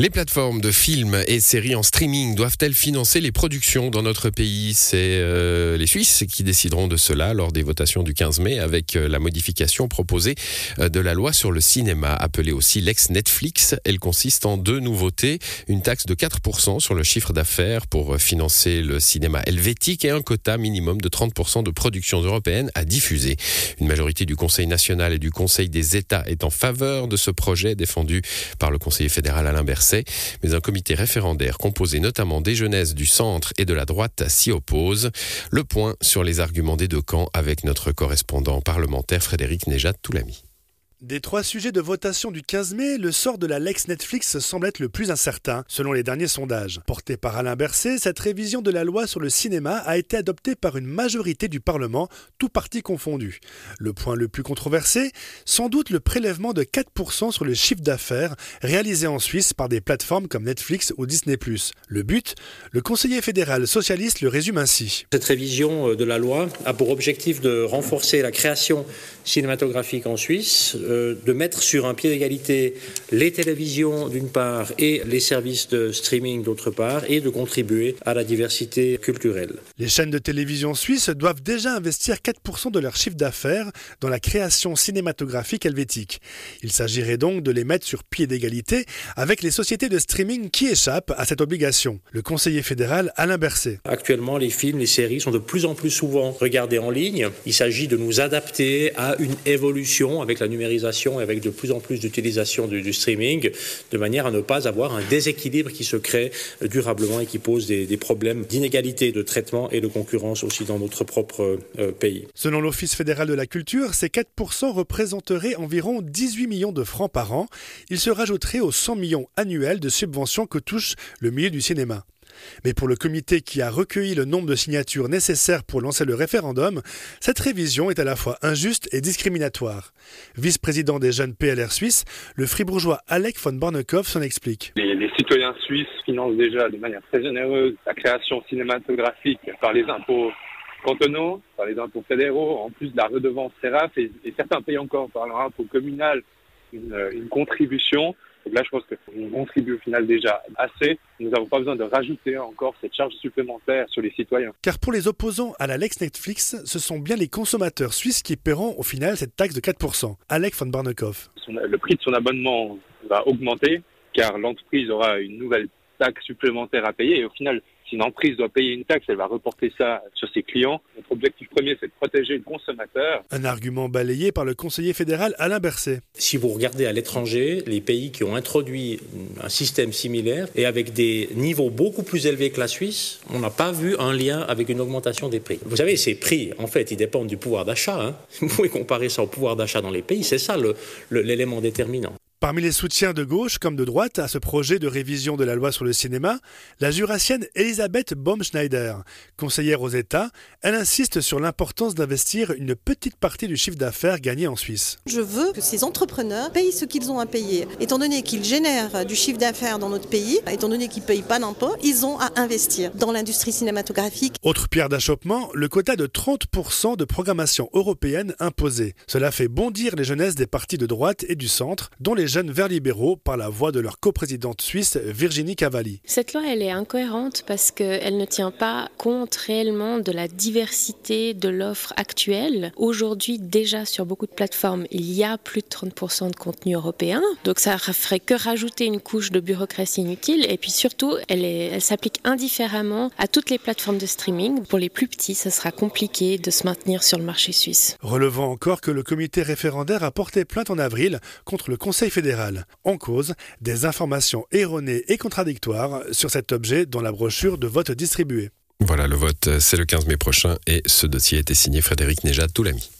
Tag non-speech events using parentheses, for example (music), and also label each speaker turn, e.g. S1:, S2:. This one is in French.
S1: Les plateformes de films et séries en streaming doivent-elles financer les productions dans notre pays? C'est euh, les Suisses qui décideront de cela lors des votations du 15 mai avec euh, la modification proposée euh, de la loi sur le cinéma, appelée aussi l'ex-Netflix. Elle consiste en deux nouveautés, une taxe de 4% sur le chiffre d'affaires pour financer le cinéma helvétique et un quota minimum de 30% de productions européennes à diffuser. Une majorité du Conseil national et du Conseil des États est en faveur de ce projet défendu par le conseiller fédéral Alain Berset mais un comité référendaire composé notamment des jeunesses du centre et de la droite s'y oppose. Le point sur les arguments des deux camps avec notre correspondant parlementaire Frédéric Néjat-Toulami.
S2: Des trois sujets de votation du 15 mai, le sort de la Lex Netflix semble être le plus incertain, selon les derniers sondages. Porté par Alain Berset, cette révision de la loi sur le cinéma a été adoptée par une majorité du Parlement, tout parti confondu. Le point le plus controversé, sans doute le prélèvement de 4% sur le chiffre d'affaires réalisé en Suisse par des plateformes comme Netflix ou Disney+. Le but, le conseiller fédéral socialiste le résume ainsi.
S3: Cette révision euh, de la loi a pour objectif de renforcer la création cinématographique en Suisse, euh, de mettre sur un pied d'égalité les télévisions d'une part et les services de streaming d'autre part et de contribuer à la diversité culturelle.
S2: Les chaînes de télévision suisses doivent déjà investir 4% de leur chiffre d'affaires dans la création cinématographique helvétique. Il s'agirait donc de les mettre sur pied d'égalité avec les sociétés de streaming qui échappent à cette obligation. Le conseiller fédéral Alain Berset.
S3: Actuellement, les films, les séries sont de plus en plus souvent regardés en ligne. Il s'agit de nous adapter à une évolution avec la numérisation et avec de plus en plus d'utilisation du, streaming, de manière à ne pas avoir un déséquilibre qui se crée durablement et qui pose des, problèmes d'inégalité de traitement et de concurrence aussi dans notre propre euh, pays.
S2: Selon l'Office fédéral de la culture, ces 4% représenteraient environ 18 millions de francs par an. Ils se rajouteraient aux 100 millions annuels de subventions que touche le milieu du cinéma. Mais pour le comité qui a recueilli le nombre de signatures nécessaires pour lancer le référendum, cette révision est à la fois injuste et discriminatoire. Vice-président des jeunes PLR suisses, le fribourgeois Alec von Barnekow s'en explique.
S4: Les, citoyens suisses financent déjà de manière très généreuse la création cinématographique par les impôts cantonaux, par les impôts fédéraux, en plus de la redevance CERAF, et, certains payent encore par leur impôt communal une contribution là, je pense qu'on contribue au final déjà assez. Nous n'avons pas besoin de rajouter encore cette charge supplémentaire sur les citoyens.
S2: Car pour les opposants à la Lex Netflix, ce sont bien les consommateurs suisses qui paieront au final cette taxe de 4%. Alec von Barnekow.
S4: Le prix de son abonnement va augmenter car l'entreprise aura une nouvelle taxe supplémentaire à payer et au final, si une entreprise doit payer une taxe, elle va reporter ça sur ses clients. Notre objectif premier, c'est de protéger le consommateur.
S2: Un argument balayé par le conseiller fédéral Alain Berset.
S3: Si vous regardez à l'étranger, les pays qui ont introduit un système similaire et avec des niveaux beaucoup plus élevés que la Suisse, on n'a pas vu un lien avec une augmentation des prix. Vous savez, ces prix, en fait, ils dépendent du pouvoir d'achat. Hein. (laughs) Vous pouvez comparer ça au pouvoir d'achat dans les pays, c'est ça l'élément déterminant.
S2: Parmi les soutiens de gauche comme de droite à ce projet de révision de la loi sur le cinéma, la jurassienne Elisabeth Baumschneider, conseillère aux États, elle insiste sur l'importance d'investir une petite partie du chiffre d'affaires gagné en Suisse.
S5: Je veux que ces entrepreneurs payent ce qu'ils ont à payer. Étant donné qu'ils génèrent du chiffre d'affaires dans notre pays, étant donné qu'ils ne payent pas d'impôts, ils ont à investir dans l'industrie cinématographique.
S2: Autre pierre d'achoppement, le quota de 30% de programmation européenne imposée. Cela fait bondir les jeunesses des partis de droite et du centre, dont les jeunes verts libéraux par la voix de leur coprésidente suisse Virginie Cavalli.
S6: Cette loi, elle est incohérente parce qu'elle ne tient pas compte réellement de la diversité de l'offre actuelle. Aujourd'hui, déjà sur beaucoup de plateformes, il y a plus de 30% de contenu européen. Donc ça ferait que rajouter une couche de bureaucratie inutile. Et puis surtout, elle, elle s'applique indifféremment à toutes les plateformes de streaming. Pour les plus petits, ça sera compliqué de se maintenir sur le marché suisse.
S2: Relevant encore que le comité référendaire a porté plainte en avril contre le Conseil fédéral en cause des informations erronées et contradictoires sur cet objet dans la brochure de vote distribuée.
S1: Voilà, le vote, c'est le 15 mai prochain et ce dossier a été signé Frédéric Néjat Toulami.